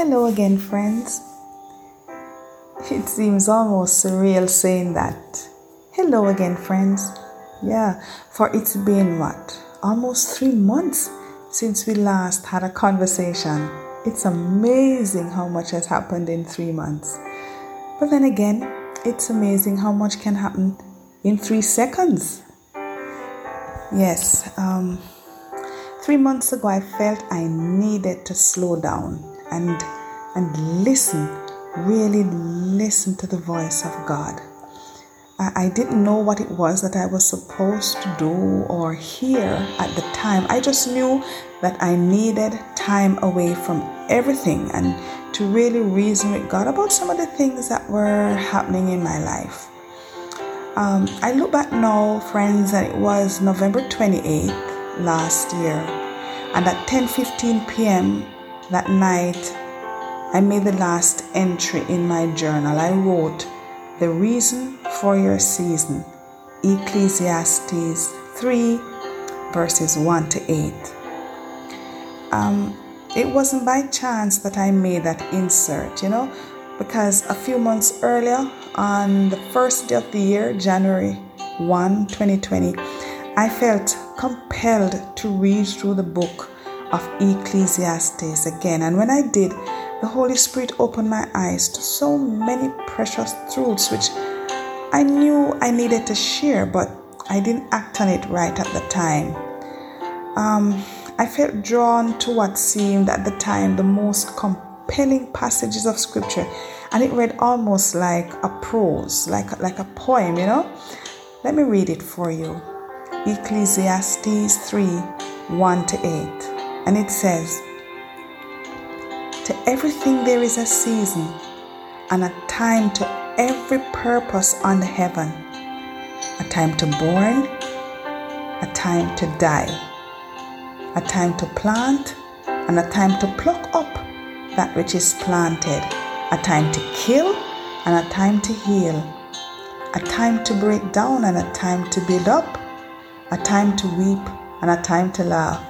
Hello again, friends. It seems almost surreal saying that. Hello again, friends. Yeah, for it's been what? Almost three months since we last had a conversation. It's amazing how much has happened in three months. But then again, it's amazing how much can happen in three seconds. Yes, um, three months ago, I felt I needed to slow down and and listen, really listen to the voice of God. I, I didn't know what it was that I was supposed to do or hear at the time. I just knew that I needed time away from everything and to really reason with God about some of the things that were happening in my life. Um, I look back now, friends, and it was November 28th last year, and at 10:15 p.m that night, I made the last entry in my journal. I wrote, The reason for your season, Ecclesiastes 3, verses 1 to 8. Um, it wasn't by chance that I made that insert, you know, because a few months earlier, on the first day of the year, January 1, 2020, I felt compelled to read through the book of Ecclesiastes again. And when I did, the Holy Spirit opened my eyes to so many precious truths which I knew I needed to share, but I didn't act on it right at the time. Um, I felt drawn to what seemed at the time the most compelling passages of Scripture, and it read almost like a prose, like, like a poem, you know. Let me read it for you Ecclesiastes 3 1 to 8. And it says, To everything there is a season and a time to every purpose under heaven a time to born, a time to die, a time to plant, and a time to pluck up that which is planted, a time to kill, and a time to heal, a time to break down, and a time to build up, a time to weep, and a time to laugh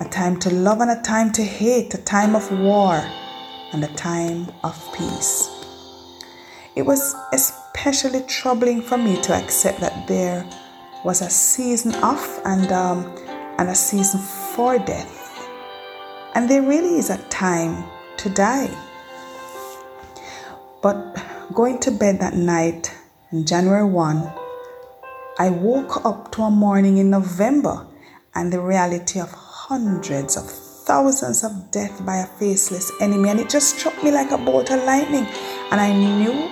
a time to love and a time to hate, a time of war and a time of peace. It was especially troubling for me to accept that there was a season of and, um, and a season for death. And there really is a time to die. But going to bed that night on January 1, I woke up to a morning in November and the reality of hundreds of thousands of death by a faceless enemy, and it just struck me like a bolt of lightning. And I knew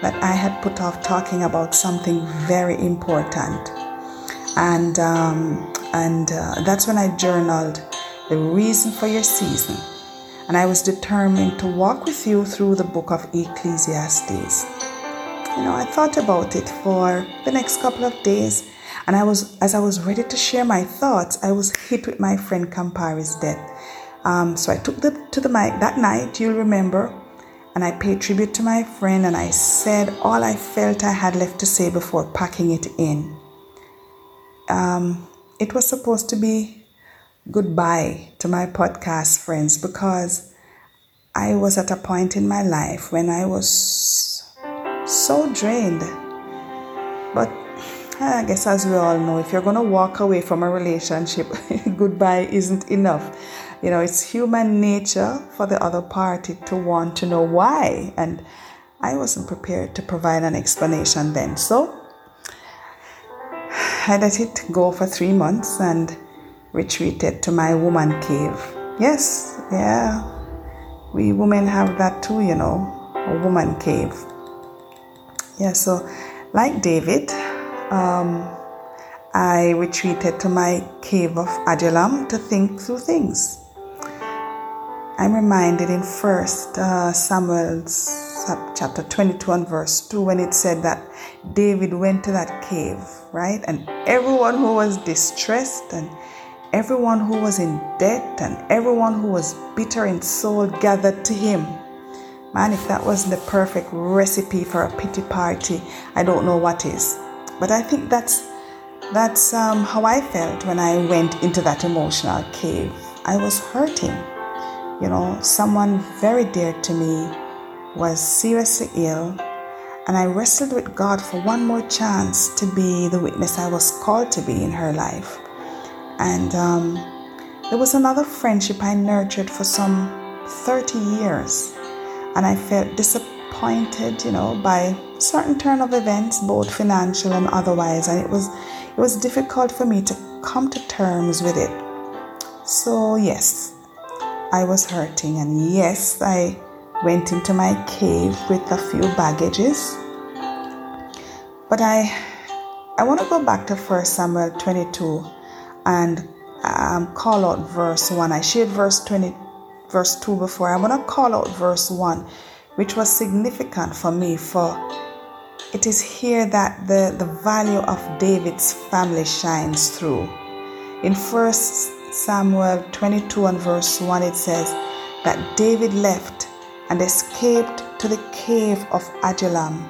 that I had put off talking about something very important. And um, and uh, that's when I journaled the reason for your season. And I was determined to walk with you through the book of Ecclesiastes. You know, I thought about it for the next couple of days and I was, as I was ready to share my thoughts, I was hit with my friend Campari's death. Um, so I took the to the mic that night. You'll remember, and I paid tribute to my friend, and I said all I felt I had left to say before packing it in. Um, it was supposed to be goodbye to my podcast friends because I was at a point in my life when I was so drained. But I guess, as we all know, if you're going to walk away from a relationship, goodbye isn't enough. You know, it's human nature for the other party to want to know why. And I wasn't prepared to provide an explanation then. So I let it go for three months and retreated to my woman cave. Yes, yeah, we women have that too, you know, a woman cave. Yeah, so like David, um, I retreated to my cave of Adullam to think through things. I'm reminded in First uh, Samuel's chapter 22 and verse 2 when it said that David went to that cave, right? And everyone who was distressed and everyone who was in debt and everyone who was bitter in soul gathered to him. Man, if that wasn't the perfect recipe for a pity party, I don't know what is. But I think that's that's um, how I felt when I went into that emotional cave. I was hurting. You know, someone very dear to me was seriously ill, and I wrestled with God for one more chance to be the witness I was called to be in her life. And um, there was another friendship I nurtured for some 30 years, and I felt disappointed, you know, by certain turn of events, both financial and otherwise, and it was it was difficult for me to come to terms with it. So yes, I was hurting, and yes, I went into my cave with a few baggages. But I, I want to go back to 1 Samuel 22 and um, call out verse 1. I shared verse 20, verse 2 before. I want to call out verse 1, which was significant for me, for it is here that the, the value of David's family shines through. In 1 Samuel 22 and verse 1, it says that David left and escaped to the cave of Adullam.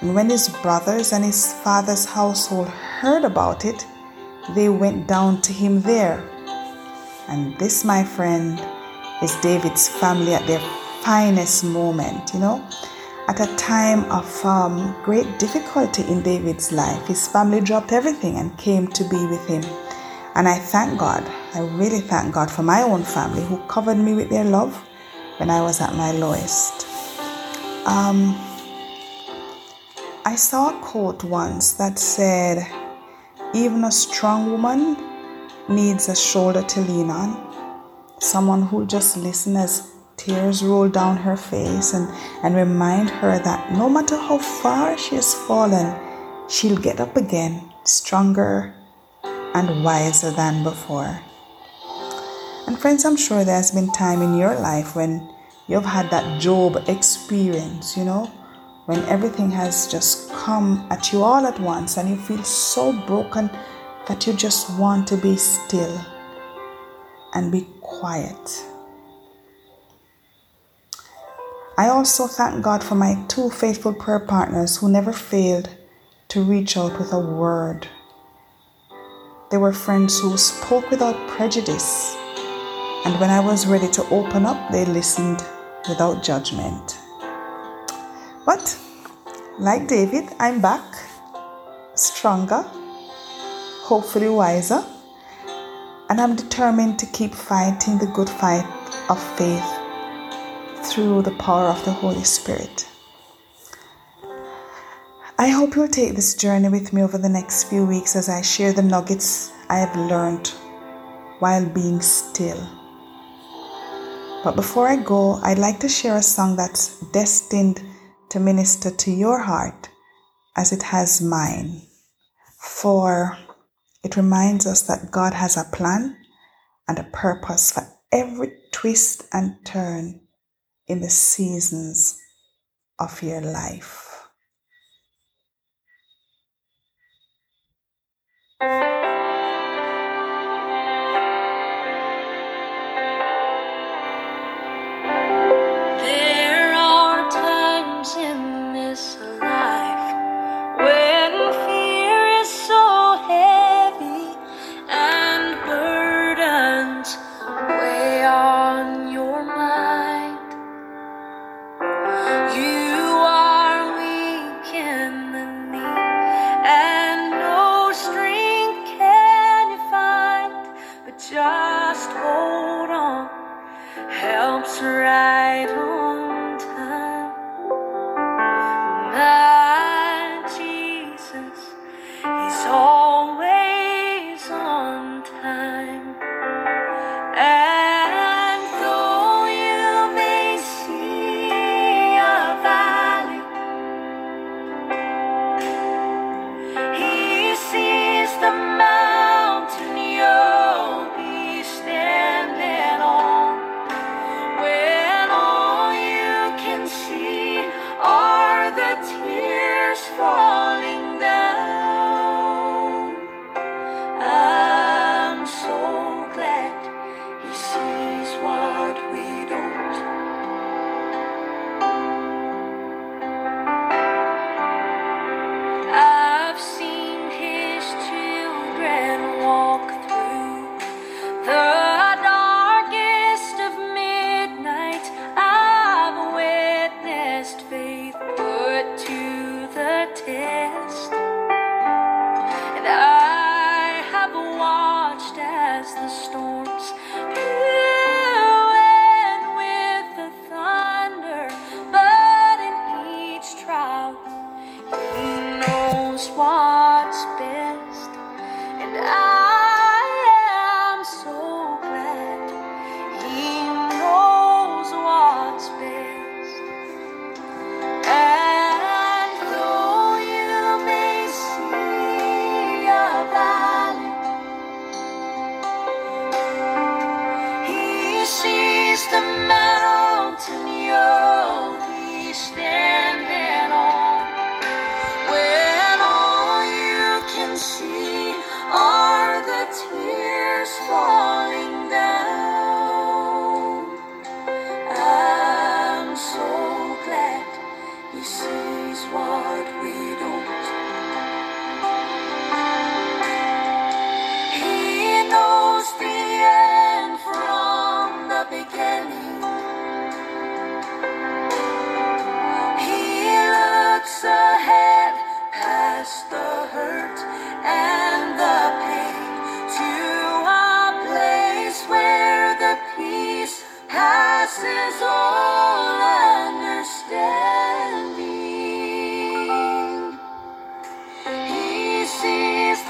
And when his brothers and his father's household heard about it, they went down to him there. And this, my friend, is David's family at their finest moment, you know. At a time of um, great difficulty in David's life, his family dropped everything and came to be with him. And I thank God, I really thank God for my own family who covered me with their love when I was at my lowest. Um, I saw a quote once that said, Even a strong woman needs a shoulder to lean on, someone who just listens tears roll down her face and, and remind her that no matter how far she has fallen, she'll get up again, stronger and wiser than before. And friends, I'm sure there's been time in your life when you've had that Job experience, you know, when everything has just come at you all at once and you feel so broken that you just want to be still and be quiet. I also thank God for my two faithful prayer partners who never failed to reach out with a word they were friends who spoke without prejudice. And when I was ready to open up, they listened without judgment. But, like David, I'm back, stronger, hopefully wiser, and I'm determined to keep fighting the good fight of faith through the power of the Holy Spirit. I hope you'll take this journey with me over the next few weeks as I share the nuggets I have learned while being still. But before I go, I'd like to share a song that's destined to minister to your heart as it has mine. For it reminds us that God has a plan and a purpose for every twist and turn in the seasons of your life.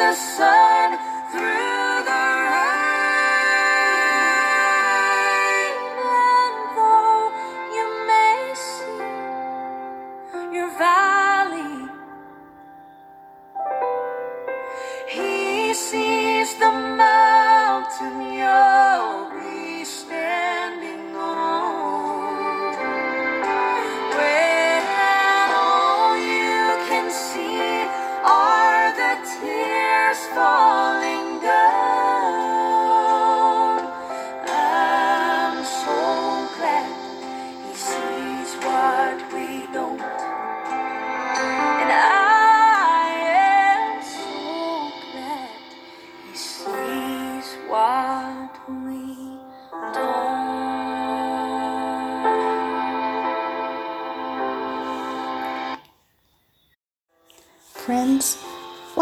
the sun through the rain. And though you may see your valley, he sees the mountain.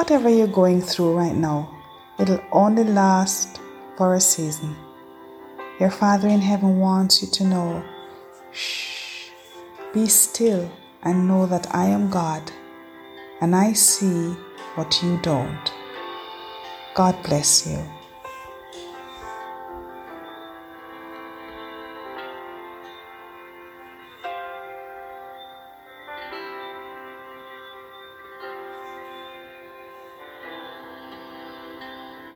whatever you're going through right now, it'll only last for a season. Your Father in heaven wants you to know, shh, be still and know that I am God and I see what you don't. God bless you.